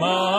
때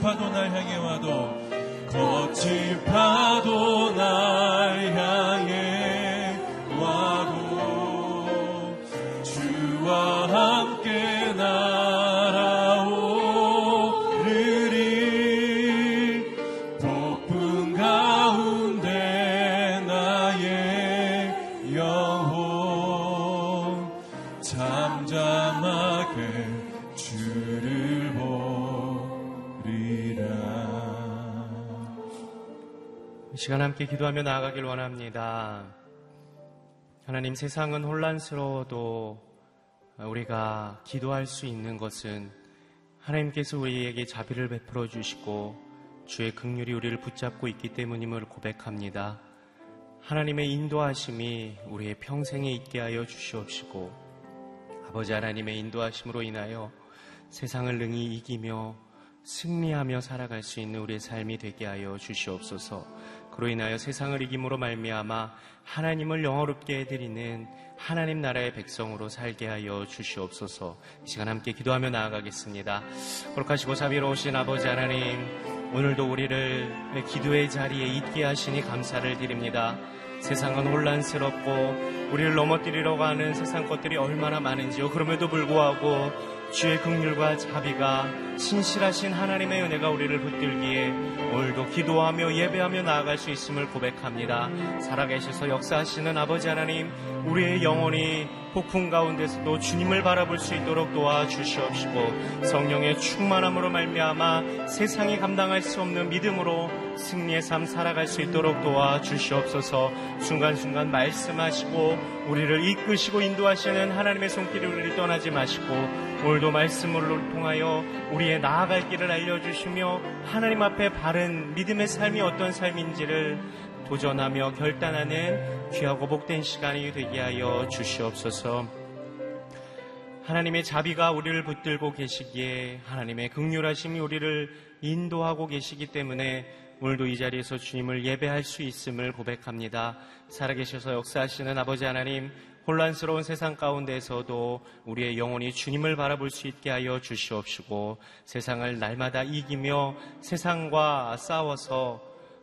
파도 날 향해 와도 함께 기도하며 나아가길 원합니다. 하나님 세상은 혼란스러워도 우리가 기도할 수 있는 것은 하나님께서 우리에게 자비를 베풀어 주시고 주의 긍휼이 우리를 붙잡고 있기 때문임을 고백합니다. 하나님의 인도하심이 우리의 평생에 있게 하여 주시옵시고 아버지 하나님의 인도하심으로 인하여 세상을 능히 이기며 승리하며 살아갈 수 있는 우리의 삶이 되게 하여 주시옵소서. 그로 인하여 세상을 이김으로 말미암아 하나님을 영어롭게 해드리는 하나님 나라의 백성으로 살게 하여 주시옵소서. 이 시간 함께 기도하며 나아가겠습니다. 거룩하시고 자비로우신 아버지 하나님, 오늘도 우리를 기도의 자리에 있게 하시니 감사를 드립니다. 세상은 혼란스럽고 우리를 넘어뜨리려고 하는 세상 것들이 얼마나 많은지요. 그럼에도 불구하고 주의 긍휼과 자비가 신실하신 하나님의 은혜가 우리를 붙들기에 오늘도 기도하며 예배하며 나아갈 수 있음을 고백합니다. 살아계셔서 역사하시는 아버지 하나님, 우리의 영혼이 폭풍 가운데서도 주님을 바라볼 수 있도록 도와주시옵시고 성령의 충만함으로 말미암아 세상이 감당할 수 없는 믿음으로 승리의 삶 살아갈 수 있도록 도와주시옵소서 순간순간 말씀하시고 우리를 이끄시고 인도하시는 하나님의 손길이 우리를 떠나지 마시고 오늘도 말씀을 통하여 우리의 나아갈 길을 알려주시며 하나님 앞에 바른 믿음의 삶이 어떤 삶인지를 도전하며 결단하는 귀하고 복된 시간이 되게 하여 주시옵소서. 하나님의 자비가 우리를 붙들고 계시기에 하나님의 극률하심이 우리를 인도하고 계시기 때문에 오늘도 이 자리에서 주님을 예배할 수 있음을 고백합니다. 살아계셔서 역사하시는 아버지 하나님, 혼란스러운 세상 가운데서도 우리의 영혼이 주님을 바라볼 수 있게 하여 주시옵시고 세상을 날마다 이기며 세상과 싸워서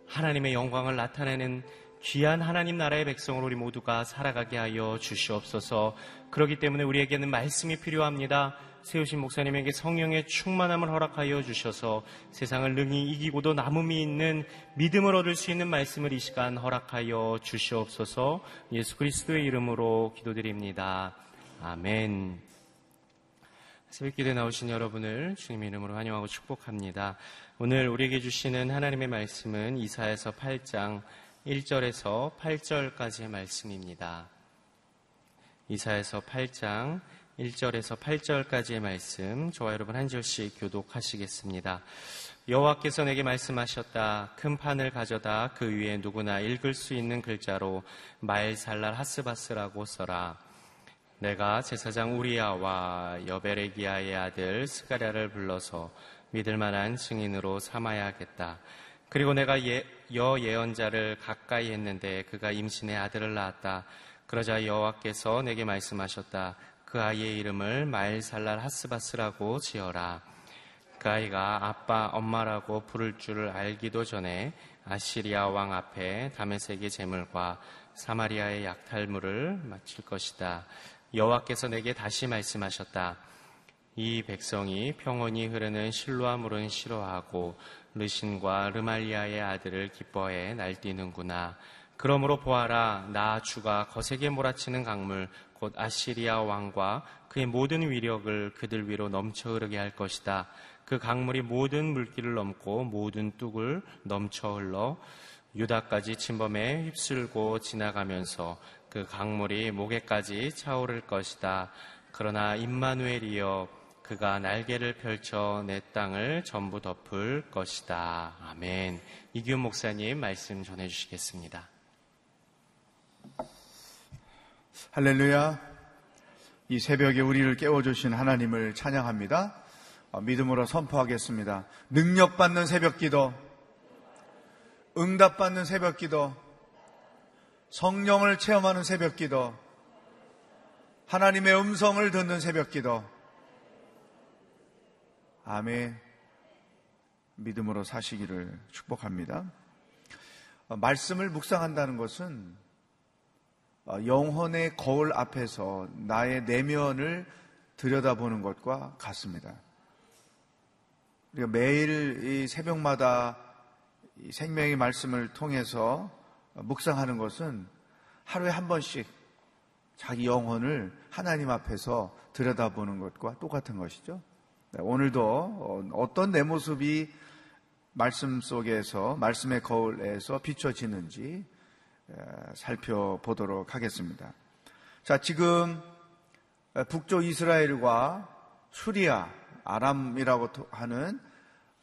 하나님의 영광을 나타내는 귀한 하나님 나라의 백성으로 우리 모두가 살아가게 하여 주시옵소서. 그렇기 때문에 우리에게는 말씀이 필요합니다. 세우신 목사님에게 성령의 충만함을 허락하여 주셔서 세상을 능히 이기고도 남음이 있는 믿음을 얻을 수 있는 말씀을 이 시간 허락하여 주시옵소서. 예수 그리스도의 이름으로 기도드립니다. 아멘. 새벽 기도에 나오신 여러분을 주님의 이름으로 환영하고 축복합니다. 오늘 우리에게 주시는 하나님의 말씀은 이사에서 8장 1절에서 8절까지의 말씀입니다. 이사에서 8장 1절에서 8절까지의 말씀, 저와 여러분 한 절씩 교독하시겠습니다. 여호와께서 내게 말씀하셨다. 큰 판을 가져다 그 위에 누구나 읽을 수 있는 글자로 마엘살랄 하스바스라고 써라. 내가 제사장 우리야와 여베레기야의 아들 스가랴를 불러서 믿을 만한 증인으로 삼아야겠다. 그리고 내가 예, 여 예언자를 가까이 했는데 그가 임신의 아들을 낳았다. 그러자 여호와께서 내게 말씀하셨다. 그 아이의 이름을 마일살랄 하스바스라고 지어라. 그 아이가 아빠, 엄마라고 부를 줄을 알기도 전에 아시리아 왕 앞에 다메섹의 재물과 사마리아의 약탈물을 마칠 것이다. 여호와께서 내게 다시 말씀하셨다. 이 백성이 평온히 흐르는 실로아 물은 싫어하고 르신과 르말리아의 아들을 기뻐해 날뛰는구나. 그러므로 보아라, 나 주가 거세게 몰아치는 강물, 곧 아시리아 왕과 그의 모든 위력을 그들 위로 넘쳐 흐르게 할 것이다. 그 강물이 모든 물길을 넘고 모든 뚝을 넘쳐 흘러 유다까지 침범해 휩쓸고 지나가면서 그 강물이 목에까지 차오를 것이다. 그러나 임마누엘이여 그가 날개를 펼쳐 내 땅을 전부 덮을 것이다. 아멘. 이규 목사님 말씀 전해 주시겠습니다. 할렐루야. 이 새벽에 우리를 깨워주신 하나님을 찬양합니다. 어, 믿음으로 선포하겠습니다. 능력받는 새벽 기도, 응답받는 새벽 기도, 성령을 체험하는 새벽 기도, 하나님의 음성을 듣는 새벽 기도, 아멘. 믿음으로 사시기를 축복합니다. 어, 말씀을 묵상한다는 것은 어, 영혼의 거울 앞에서 나의 내면을 들여다보는 것과 같습니다. 우리가 매일 이 새벽마다 이 생명의 말씀을 통해서 묵상하는 것은 하루에 한 번씩 자기 영혼을 하나님 앞에서 들여다보는 것과 똑같은 것이죠. 네, 오늘도 어, 어떤 내 모습이 말씀 속에서 말씀의 거울에서 비춰지는지 살펴보도록 하겠습니다. 자, 지금 북쪽 이스라엘과 수리아 아람이라고 하는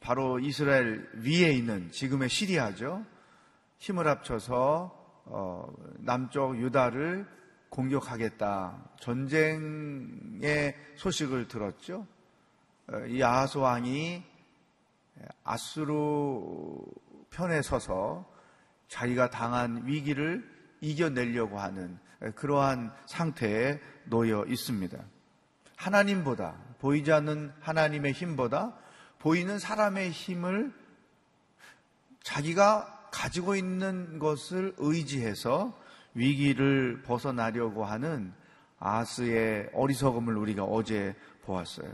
바로 이스라엘 위에 있는 지금의 시리아죠. 힘을 합쳐서 어, 남쪽 유다를 공격하겠다. 전쟁의 소식을 들었죠. 어, 이 아하스 왕이 아수르 편에 서서 자기가 당한 위기를 이겨내려고 하는 그러한 상태에 놓여 있습니다. 하나님보다 보이지 않는 하나님의 힘보다 보이는 사람의 힘을 자기가 가지고 있는 것을 의지해서 위기를 벗어나려고 하는 아스의 어리석음을 우리가 어제 보았어요.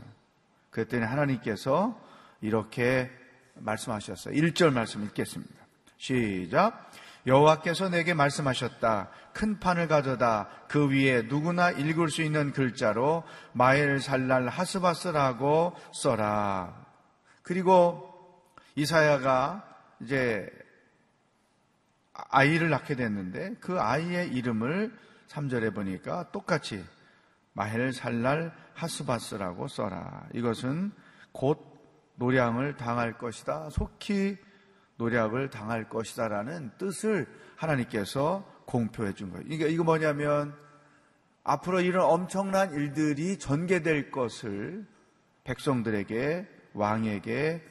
그랬더니 하나님께서 이렇게 말씀하셨어요. 1절 말씀 읽겠습니다. 시작. 여호와께서 내게 말씀하셨다. 큰 판을 가져다 그 위에 누구나 읽을 수 있는 글자로 마엘 살랄 하스바스라고 써라. 그리고 이사야가 이제 아이를 낳게 됐는데 그 아이의 이름을 3절에 보니까 똑같이 마헬 살랄 하스바스라고 써라. 이것은 곧 노량을 당할 것이다. 속히 노력을 당할 것이다라는 뜻을 하나님께서 공표해 준 거예요. 그러니까 이거 뭐냐면 앞으로 이런 엄청난 일들이 전개될 것을 백성들에게 왕에게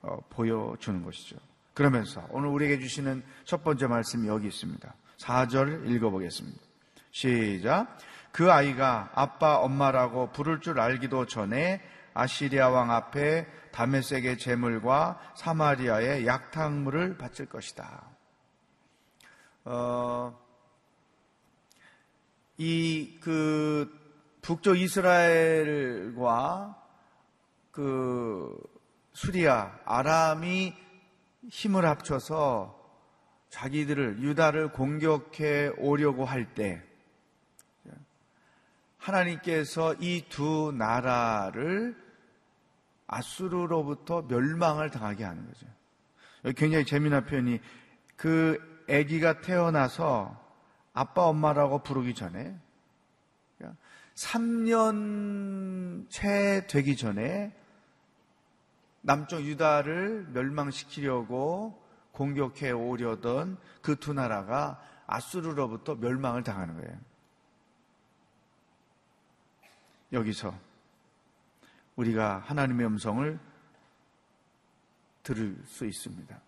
어, 보여주는 것이죠. 그러면서 오늘 우리에게 주시는 첫 번째 말씀이 여기 있습니다. 4절 읽어보겠습니다. 시작. 그 아이가 아빠, 엄마라고 부를 줄 알기도 전에 아시리아 왕 앞에 다메섹의 재물과 사마리아의 약탕물을 바칠 것이다. 어, 이, 그, 북쪽 이스라엘과 그, 수리아, 아람이 힘을 합쳐서 자기들을, 유다를 공격해 오려고 할 때, 하나님께서 이 두 나라를 아수르로부터 멸망을 당하게 하는 거죠. 굉장히 재미난 표현이 그 아기가 태어나서 아빠 엄마라고 부르기 전에 3년 채 되기 전에 남쪽 유다를 멸망시키려고 공격해 오려던 그 두 나라가 아수르로부터 멸망을 당하는 거예요. 여기서 우리가 하나님의 음성을 들을 수 있습니다.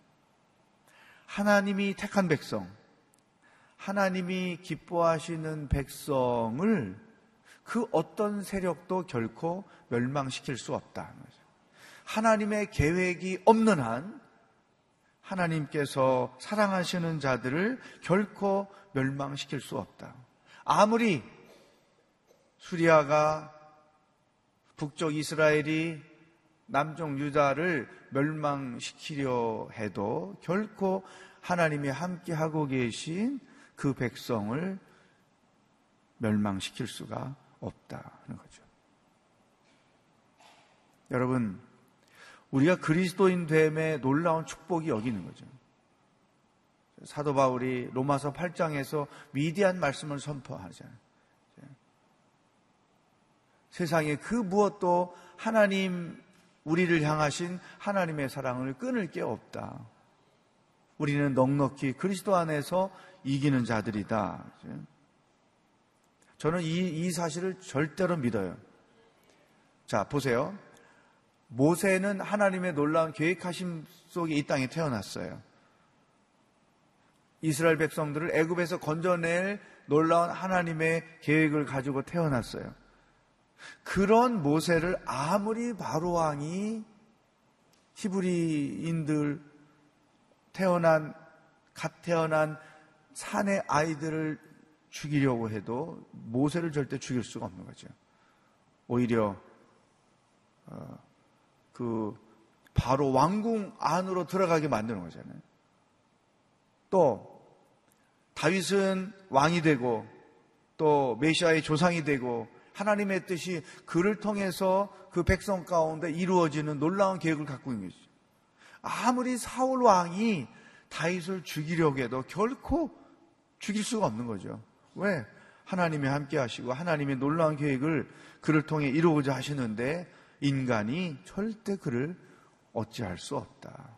하나님이 택한 백성, 하나님이 기뻐하시는 백성을 그 어떤 세력도 결코 멸망시킬 수 거죠. 하나님의 계획이 없는 한 하나님께서 사랑하시는 자들을 결코 멸망시킬 수 없다. 아무리 수리아가 북쪽 이스라엘이 남쪽 유다를 멸망시키려 해도 결코 하나님이 함께하고 계신 그 백성을 멸망시킬 수가 없다는 거죠. 여러분, 우리가 그리스도인 됨에 놀라운 축복이 여기 있는 거죠. 사도 바울이 로마서 8장에서 위대한 말씀을 선포하잖아요. 세상에 그 무엇도 하나님 우리를 향하신 하나님의 사랑을 끊을 게 없다. 우리는 넉넉히 그리스도 안에서 이기는 자들이다. 저는 이, 이 사실을 절대로 믿어요. 자, 보세요. 모세는 하나님의 놀라운 계획하심 속에 이 땅에 태어났어요. 이스라엘 백성들을 애굽에서 건져낼 놀라운 하나님의 계획을 가지고 태어났어요. 그런 모세를 아무리 바로 왕이 히브리인들 태어난 갓 태어난 산의 아이들을 죽이려고 해도 모세를 절대 죽일 수가 없는 거죠. 오히려 어, 그 바로 왕궁 안으로 들어가게 만드는 거잖아요. 또 다윗은 왕이 되고 또 메시아의 조상이 되고 하나님의 뜻이 그를 통해서 그 백성 가운데 이루어지는 놀라운 계획을 갖고 있는 것이죠. 아무리 사울 왕이 다윗을 죽이려고 해도 결코 죽일 수가 없는 거죠. 왜? 하나님이 함께 하시고 하나님의 놀라운 계획을 그를 통해 이루고자 하시는데 인간이 절대 그를 어찌할 수 없다.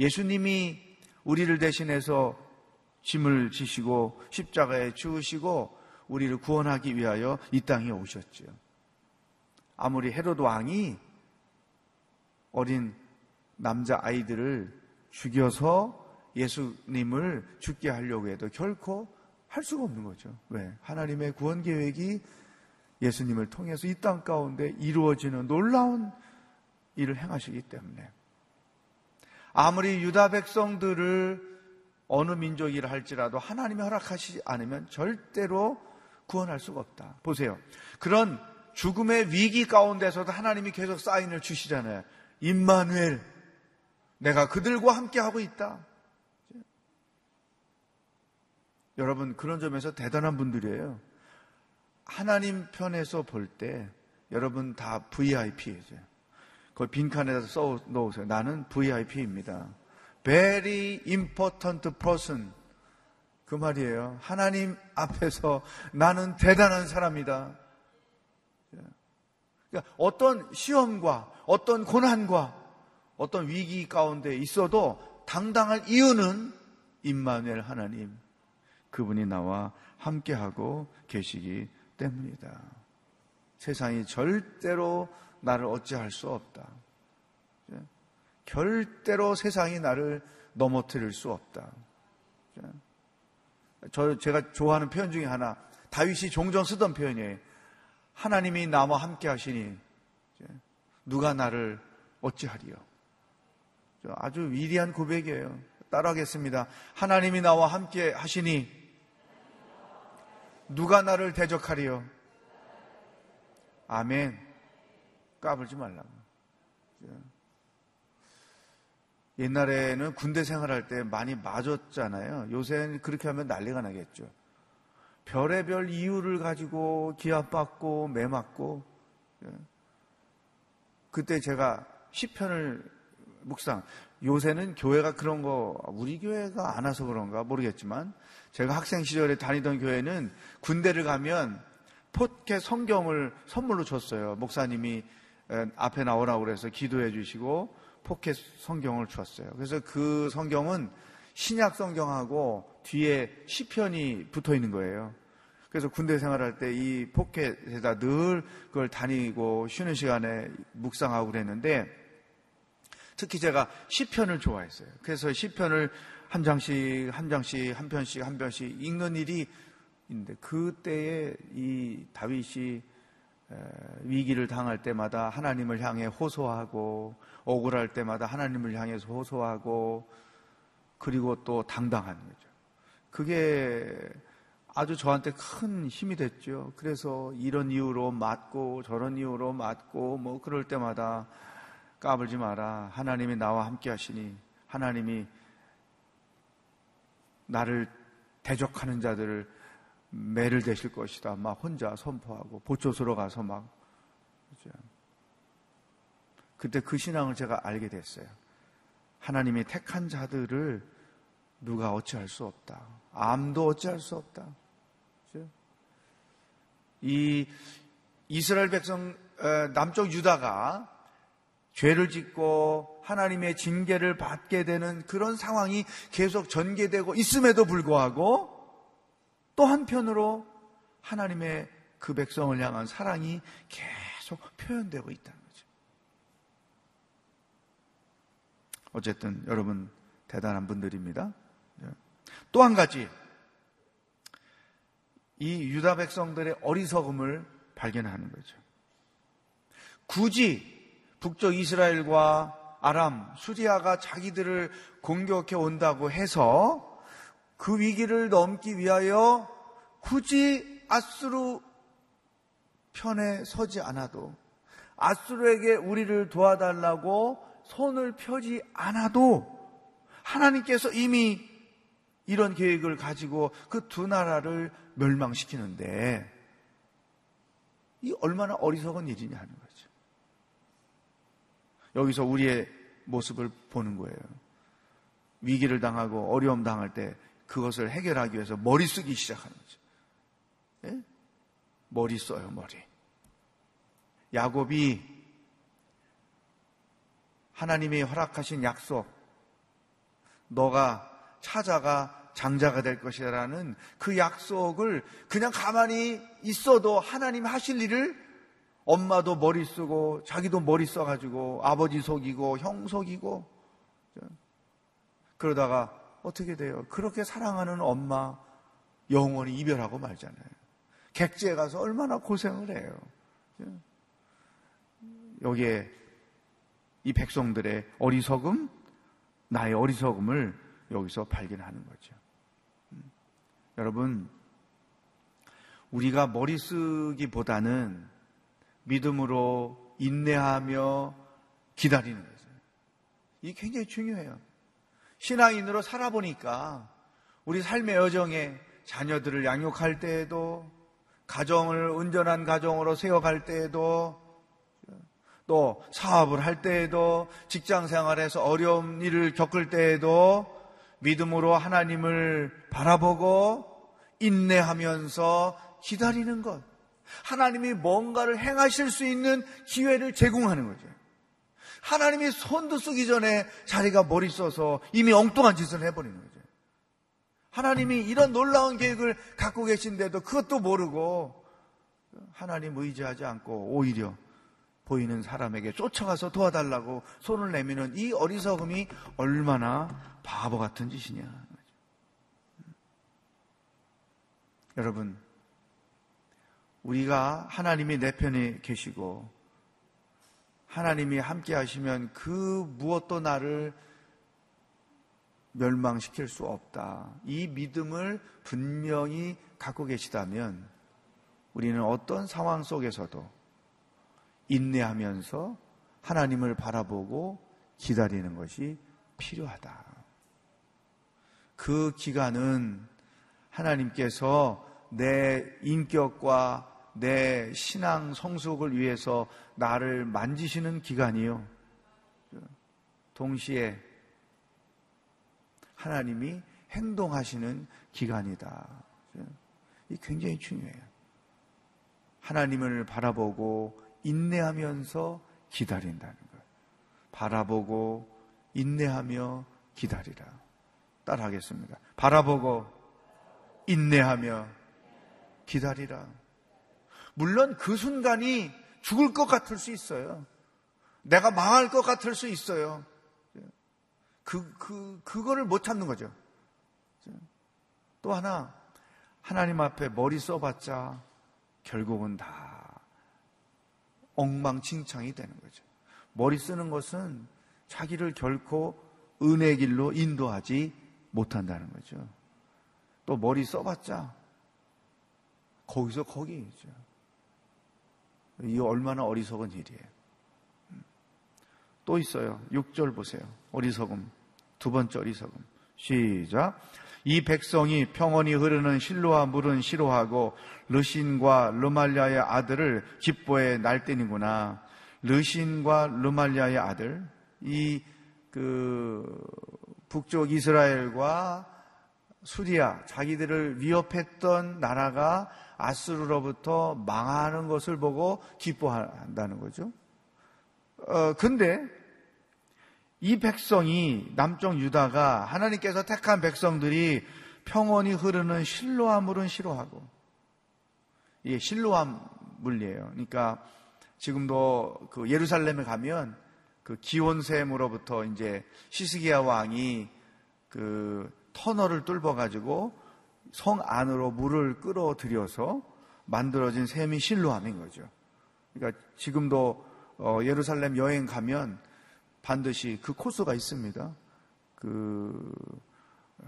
예수님이 우리를 대신해서 짐을 지시고 십자가에 죽으시고 우리를 구원하기 위하여 이 땅에 오셨죠. 아무리 헤롯 왕이 어린 남자 아이들을 죽여서 예수님을 죽게 하려고 해도 결코 할 수가 없는 거죠. 왜? 하나님의 구원 계획이 예수님을 통해서 이 땅 가운데 이루어지는 놀라운 일을 행하시기 때문에 아무리 유다 백성들을 어느 민족이라 할지라도 하나님이 허락하시지 않으면 절대로 구원할 수가 없다. 보세요. 그런 죽음의 위기 가운데서도 하나님이 계속 사인을 주시잖아요. 임마누엘, 내가 그들과 함께 하고 있다. 여러분 그런 점에서 대단한 분들이에요. 하나님 편에서 볼 때 여러분 다 VIP예요. 그 빈칸에다 써 놓으세요. 나는 VIP입니다. Very important person. 그 말이에요. 하나님 앞에서 나는 대단한 사람이다. 그러니까 어떤 시험과 어떤 고난과 어떤 위기 가운데 있어도 당당할 이유는 임마누엘 하나님 그분이 나와 함께하고 계시기 때문이다. 세상이 절대로 나를 어찌할 수 없다. 절대로 세상이 나를 넘어뜨릴 수 없다. 저 제가 좋아하는 표현 중에 하나 다윗이 종종 쓰던 표현이에요. 하나님이 나와 함께 하시니 누가 나를 어찌하리요. 아주 위대한 고백이에요. 따라하겠습니다. 하나님이 나와 함께 하시니 누가 나를 대적하리요? 아멘. 까불지 말라고. 옛날에는 군대 생활할 때 많이 맞았잖아요. 요새는 그렇게 하면 난리가 나겠죠. 별의별 이유를 가지고 기합받고 매맞고 예. 그때 제가 시편을 묵상 요새는 교회가 그런 거 우리 교회가 안 와서 그런가 모르겠지만 제가 학생 시절에 다니던 교회는 군대를 가면 포켓 성경을 선물로 줬어요. 목사님이 앞에 나오라고 그래서 기도해 주시고 포켓 성경을 주었어요. 그래서 그 성경은 신약 성경하고 뒤에 시편이 붙어 있는 거예요. 그래서 군대 생활할 때 이 포켓에다 늘 그걸 다니고 쉬는 시간에 묵상하고 그랬는데 특히 제가 시편을 좋아했어요. 그래서 시편을 한 장씩 한 장씩 한 편씩 한 편씩 읽는 일이 있는데 그때에 이 다윗이 위기를 당할 때마다 하나님을 향해 호소하고 억울할 때마다 하나님을 향해서 호소하고 그리고 또 당당한 거죠. 그게 아주 저한테 큰 힘이 됐죠. 그래서 이런 이유로 맞고 저런 이유로 맞고 뭐 그럴 때마다 까불지 마라. 하나님이 나와 함께 하시니 하나님이 나를 대적하는 자들을 매를 대실 것이다. 막 혼자 선포하고 보초소로 가서 막 그때 그 신앙을 제가 알게 됐어요. 하나님이 택한 자들을 누가 어찌할 수 없다. 암도 어찌할 수 없다. 이 이스라엘 백성 남쪽 유다가 죄를 짓고 하나님의 징계를 받게 되는 그런 상황이 계속 전개되고 있음에도 불구하고 또 한편으로 하나님의 그 백성을 향한 사랑이 계속 표현되고 있다는 거죠. 어쨌든 여러분 대단한 분들입니다. 네. 또한 가지 이 유다 백성들의 어리석음을 발견하는 거죠. 굳이 북쪽 이스라엘과 아람, 수리아가 자기들을 공격해 온다고 해서 그 위기를 넘기 위하여 굳이 아수르 편에 서지 않아도 아수르에게 우리를 도와달라고 손을 펴지 않아도 하나님께서 이미 이런 계획을 가지고 그 두 나라를 멸망시키는데 이 얼마나 어리석은 일이냐 하는 거예요. 여기서 우리의 모습을 보는 거예요. 위기를 당하고 어려움 당할 때 그것을 해결하기 위해서 머리 쓰기 시작하는 거죠. 예? 머리 써요, 머리. 야곱이 하나님이 허락하신 약속, 너가 찾아가 장자가 될 것이라는 그 약속을 그냥 가만히 있어도 하나님 하실 일을 엄마도 머리 쓰고 자기도 머리 써가지고 아버지 속이고 형 속이고 그러다가 어떻게 돼요? 그렇게 사랑하는 엄마 영원히 이별하고 말잖아요. 객지에 가서 얼마나 고생을 해요. 여기에 이 백성들의 어리석음, 나의 어리석음을 여기서 발견하는 거죠. 음. 여러분, 우리가 머리 쓰기보다는 믿음으로 인내하며 기다리는 거죠. 이게 굉장히 중요해요. 신앙인으로 살아보니까 우리 삶의 여정에 자녀들을 양육할 때에도 가정을 온전한 가정으로 세워갈 때에도 또 사업을 할 때에도 직장 생활에서 어려운 일을 겪을 때에도 믿음으로 하나님을 바라보고 인내하면서 기다리는 것. 하나님이 뭔가를 행하실 수 있는 기회를 제공하는 거죠. 하나님이 손도 쓰기 전에 자기가 머리 써서 이미 엉뚱한 짓을 해버리는 거죠. 하나님이 이런 놀라운 계획을 갖고 계신데도 그것도 모르고 하나님 의지하지 않고 오히려 보이는 사람에게 쫓아가서 도와달라고 손을 내미는 이 어리석음이 얼마나 바보 같은 짓이냐. 여러분, 우리가 하나님이 내 편에 계시고 하나님이 함께 하시면 그 무엇도 나를 멸망시킬 수 없다. 이 믿음을 분명히 갖고 계시다면 우리는 어떤 상황 속에서도 인내하면서 하나님을 바라보고 기다리는 것이 필요하다. 그 기간은 하나님께서 내 인격과 내 신앙 성숙을 위해서 나를 만지시는 기간이요. 동시에 하나님이 행동하시는 기간이다. 이 굉장히 중요해요. 하나님을 바라보고 인내하면서 기다린다는 것. 바라보고 인내하며 기다리라. 따라하겠습니다. 바라보고 인내하며 기다리라. 물론 그 순간이 죽을 것 같을 수 있어요. 내가 망할 것 같을 수 있어요. 그, 그, 그거를 못 참는 거죠. 또 하나, 하나님 앞에 머리 써봤자 결국은 다 엉망진창이 되는 거죠. 머리 쓰는 것은 자기를 결코 은혜 길로 인도하지 못한다는 거죠. 또 머리 써봤자 거기서 거기죠. 이 얼마나 어리석은 일이에요. 또 있어요. 6절 보세요. 어리석음. 두 번째 어리석음. 시작. 이 백성이 평원이 흐르는 실로와 물은 싫어하고 르신과 르말리아의 아들을 기뻐해 날때니구나. 르신과 르말리아의 아들. 이 그 북쪽 이스라엘과 수리아 자기들을 위협했던 나라가 아수르로부터 망하는 것을 보고 기뻐한다는 거죠. 어, 근데 이 백성이 남쪽 유다가 하나님께서 택한 백성들이 평온이 흐르는 물은 싫어하고 이게 실로암 물이에요. 그러니까 지금도 그 예루살렘에 가면 그 기온샘으로부터 이제 시스기야 왕이 그 터널을 뚫어 가지고 성 안으로 물을 끌어들여서 만들어진 샘이 실로암인 거죠. 그러니까 지금도 어, 예루살렘 여행 가면 반드시 그 코스가 있습니다. 그 어,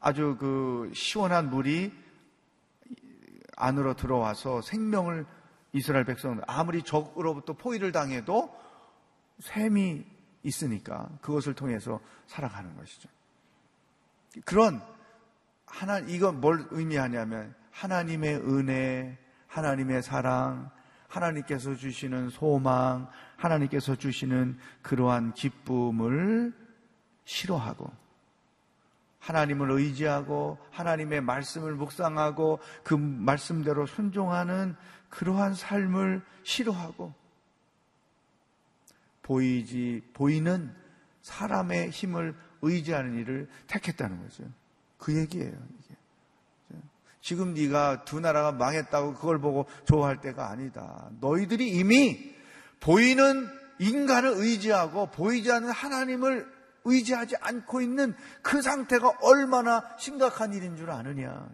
아주 그 시원한 물이 안으로 들어와서 생명을 이스라엘 백성들 아무리 적으로부터 포위를 당해도 샘이 있으니까 그것을 통해서 살아가는 것이죠. 그런 하나 이건 뭘 의미하냐면 하나님의 은혜, 하나님의 사랑, 하나님께서 주시는 소망, 하나님께서 주시는 그러한 기쁨을 싫어하고 하나님을 의지하고 하나님의 말씀을 묵상하고 그 말씀대로 순종하는 그러한 삶을 싫어하고 보이지 보이는 사람의 힘을 의지하는 일을 택했다는 거죠. 그 얘기예요. 이게. 지금 네가 두 나라가 망했다고 그걸 보고 좋아할 때가 아니다. 너희들이 이미 보이는 인간을 의지하고 보이지 않는 하나님을 의지하지 않고 있는 그 상태가 얼마나 심각한 일인 줄 아느냐.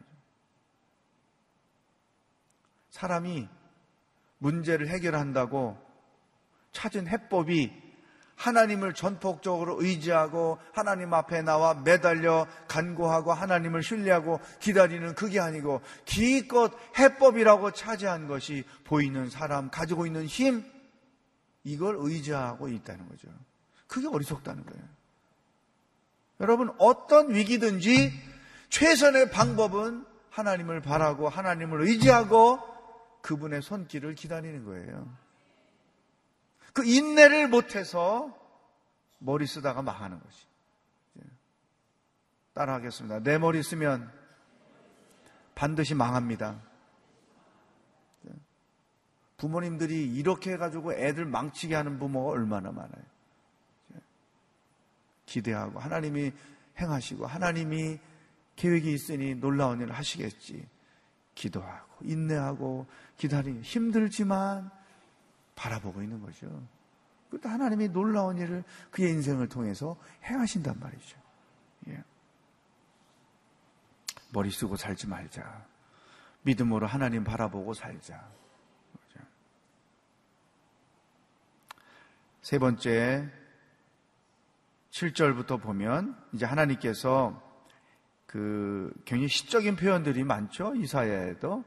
사람이 문제를 해결한다고 찾은 해법이 하나님을 전폭적으로 의지하고 하나님 앞에 나와 매달려 간구하고 하나님을 신뢰하고 기다리는 그게 아니고 기껏 해법이라고 차지한 것이 보이는 사람 가지고 있는 힘 이걸 의지하고 있다는 거죠. 그게 어리석다는 거예요. 여러분 어떤 위기든지 최선의 방법은 하나님을 바라고 하나님을 의지하고 그분의 손길을 기다리는 거예요. 그 인내를 못해서 머리 쓰다가 망하는 것이. 따라하겠습니다. 내 머리 쓰면 반드시 망합니다. 부모님들이 이렇게 해가지고 애들 망치게 하는 부모가 얼마나 많아요. 기대하고 하나님이 행하시고 하나님이 계획이 있으니 놀라운 일을 하시겠지. 기도하고 인내하고 기다리 힘들지만 바라보고 있는 거죠. 그때 하나님이 놀라운 일을 그의 인생을 통해서 행하신단 말이죠. 예. 머리 쓰고 살지 말자. 믿음으로 하나님 바라보고 살자. 세 번째, 7절부터 보면 이제 하나님께서 그 굉장히 시적인 표현들이 많죠. 이사야에도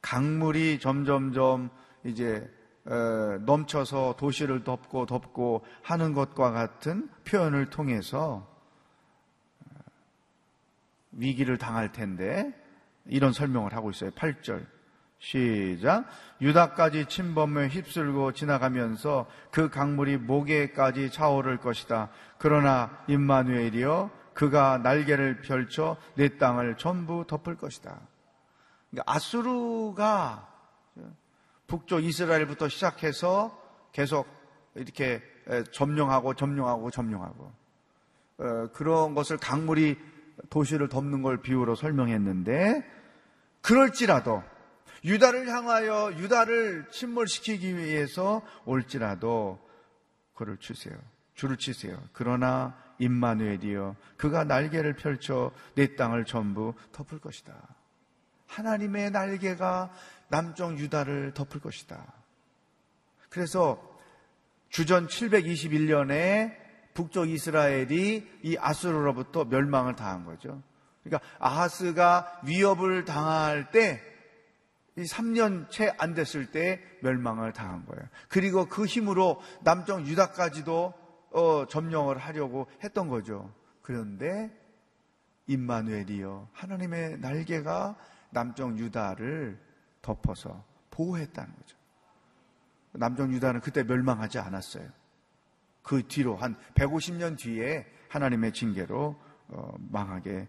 강물이 점점점 이제 넘쳐서 도시를 덮고 덮고 하는 것과 같은 표현을 통해서 위기를 당할 텐데 이런 설명을 하고 있어요. 8절. 시작. 유다까지 침범에 휩쓸고 지나가면서 그 강물이 목에까지 차오를 것이다. 그러나 임마누엘이여 그가 날개를 펼쳐 내 땅을 전부 덮을 것이다. 그러니까 아수르가 북쪽 이스라엘부터 시작해서 계속 이렇게 점령하고 점령하고 점령하고 어, 그런 것을 강물이 도시를 덮는 걸 비유로 설명했는데 그럴지라도 유다를 향하여 유다를 침몰시키기 위해서 올지라도 그를 주세요. 줄을 치세요. 그러나 임마누엘이여 그가 날개를 펼쳐 내 땅을 전부 덮을 것이다. 하나님의 날개가 남쪽 유다를 덮을 것이다. 그래서 주전 721년에 북쪽 이스라엘이 이 아수르로부터 멸망을 당한 거죠. 그러니까 아하스가 위협을 당할 때, 이 3년 채 안 됐을 때 멸망을 당한 거예요. 그리고 그 힘으로 남쪽 유다까지도 어, 점령을 하려고 했던 거죠. 그런데 임마누엘이요 하나님의 날개가 남쪽 유다를 덮어서 보호했다는 거죠. 남쪽 유다는 그때 멸망하지 않았어요. 그 뒤로 한 150년 뒤에 하나님의 징계로 어, 망하게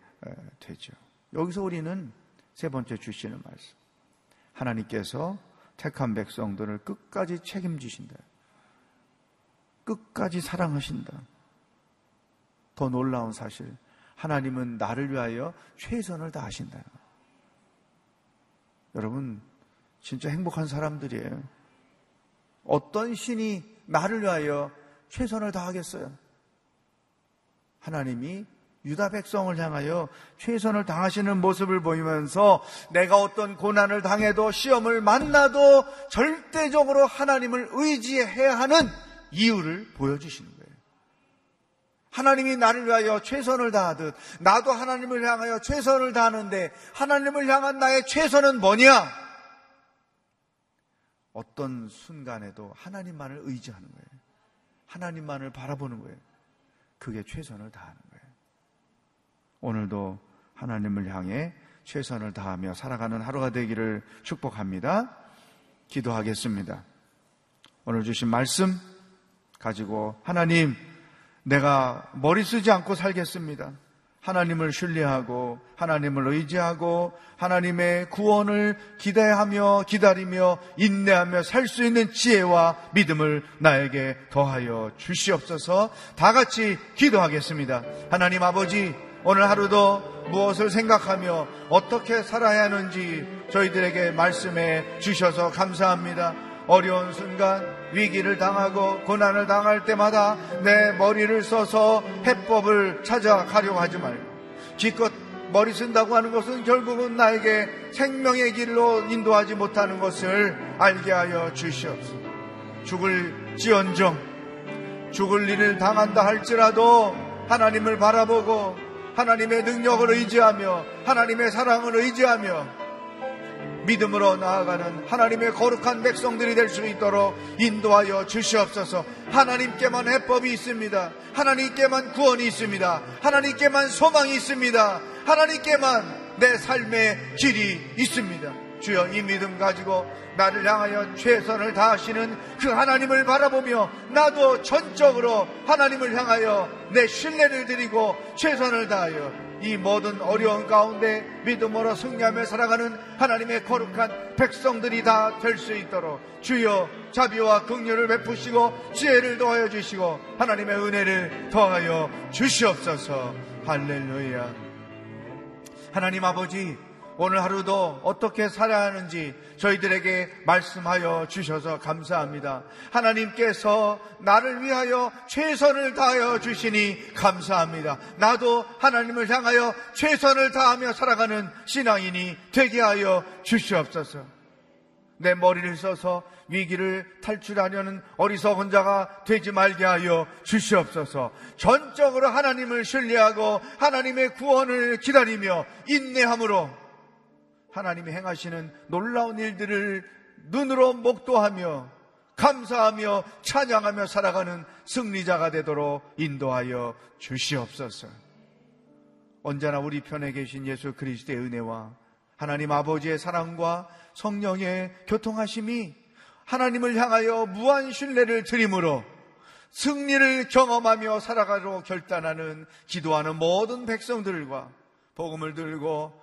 되죠. 여기서 우리는 세 번째 주시는 말씀. 하나님께서 택한 백성들을 끝까지 책임지신다. 끝까지 사랑하신다. 더 놀라운 사실. 하나님은 나를 위하여 최선을 다하신다. 여러분, 진짜 행복한 사람들이에요. 어떤 신이 나를 위하여 최선을 다하겠어요? 하나님이 유다 백성을 향하여 최선을 당하시는 모습을 보이면서 내가 어떤 고난을 당해도 시험을 만나도 절대적으로 하나님을 의지해야 하는 이유를 보여주시는 거예요. 하나님이 나를 위하여 최선을 다하듯 나도 하나님을 향하여 최선을 다하는데 하나님을 향한 나의 최선은 뭐냐? 어떤 순간에도 하나님만을 의지하는 거예요. 하나님만을 바라보는 거예요. 그게 최선을 다하는 거예요. 오늘도 하나님을 향해 최선을 다하며 살아가는 하루가 되기를 축복합니다. 기도하겠습니다. 오늘 주신 말씀 가지고 하나님 내가 머리 쓰지 않고 살겠습니다. 하나님을 신뢰하고 하나님을 의지하고 하나님의 구원을 기대하며 기다리며 인내하며 살 수 있는 지혜와 믿음을 나에게 더하여 주시옵소서 다 같이 기도하겠습니다. 하나님 아버지 오늘 하루도 무엇을 생각하며 어떻게 살아야 하는지 저희들에게 말씀해 주셔서 감사합니다. 어려운 순간 위기를 당하고 고난을 당할 때마다 내 머리를 써서 해법을 찾아가려고 하지 말고 기껏 머리 쓴다고 하는 것은 결국은 나에게 생명의 길로 인도하지 못하는 것을 알게 하여 주시옵소서. 죽을 지언정 죽을 일을 당한다 할지라도 하나님을 바라보고 하나님의 능력을 의지하며 하나님의 사랑을 의지하며 믿음으로 나아가는 하나님의 거룩한 백성들이 될 수 있도록 인도하여 주시옵소서. 하나님께만 해법이 있습니다. 하나님께만 구원이 있습니다. 하나님께만 소망이 있습니다. 하나님께만 내 삶의 길이 있습니다. 주여 이 믿음 가지고 나를 향하여 최선을 다하시는 그 하나님을 바라보며 나도 전적으로 하나님을 향하여 내 신뢰를 드리고 최선을 다하여 이 모든 어려운 가운데 믿음으로 승리하며 살아가는 하나님의 거룩한 백성들이 다 될 수 있도록 주여 자비와 긍휼을 베푸시고 지혜를 더하여 주시고 하나님의 은혜를 더하여 주시옵소서. 할렐루야. 하나님 아버지 오늘 하루도 어떻게 살아야 하는지 저희들에게 말씀하여 주셔서 감사합니다. 하나님께서 나를 위하여 최선을 다하여 주시니 감사합니다. 나도 하나님을 향하여 최선을 다하며 살아가는 신앙인이 되게 하여 주시옵소서. 내 머리를 써서 위기를 탈출하려는 어리석은 자가 되지 말게 하여 주시옵소서. 전적으로 하나님을 신뢰하고 하나님의 구원을 기다리며 인내함으로 하나님이 행하시는 놀라운 일들을 눈으로 목도하며 감사하며 찬양하며 살아가는 승리자가 되도록 인도하여 주시옵소서. 언제나 우리 편에 계신 예수 그리스도의 은혜와 하나님 아버지의 사랑과 성령의 교통하심이 하나님을 향하여 무한 신뢰를 드림으로 승리를 경험하며 살아가도록 결단하는 기도하는 모든 백성들과 복음을 들고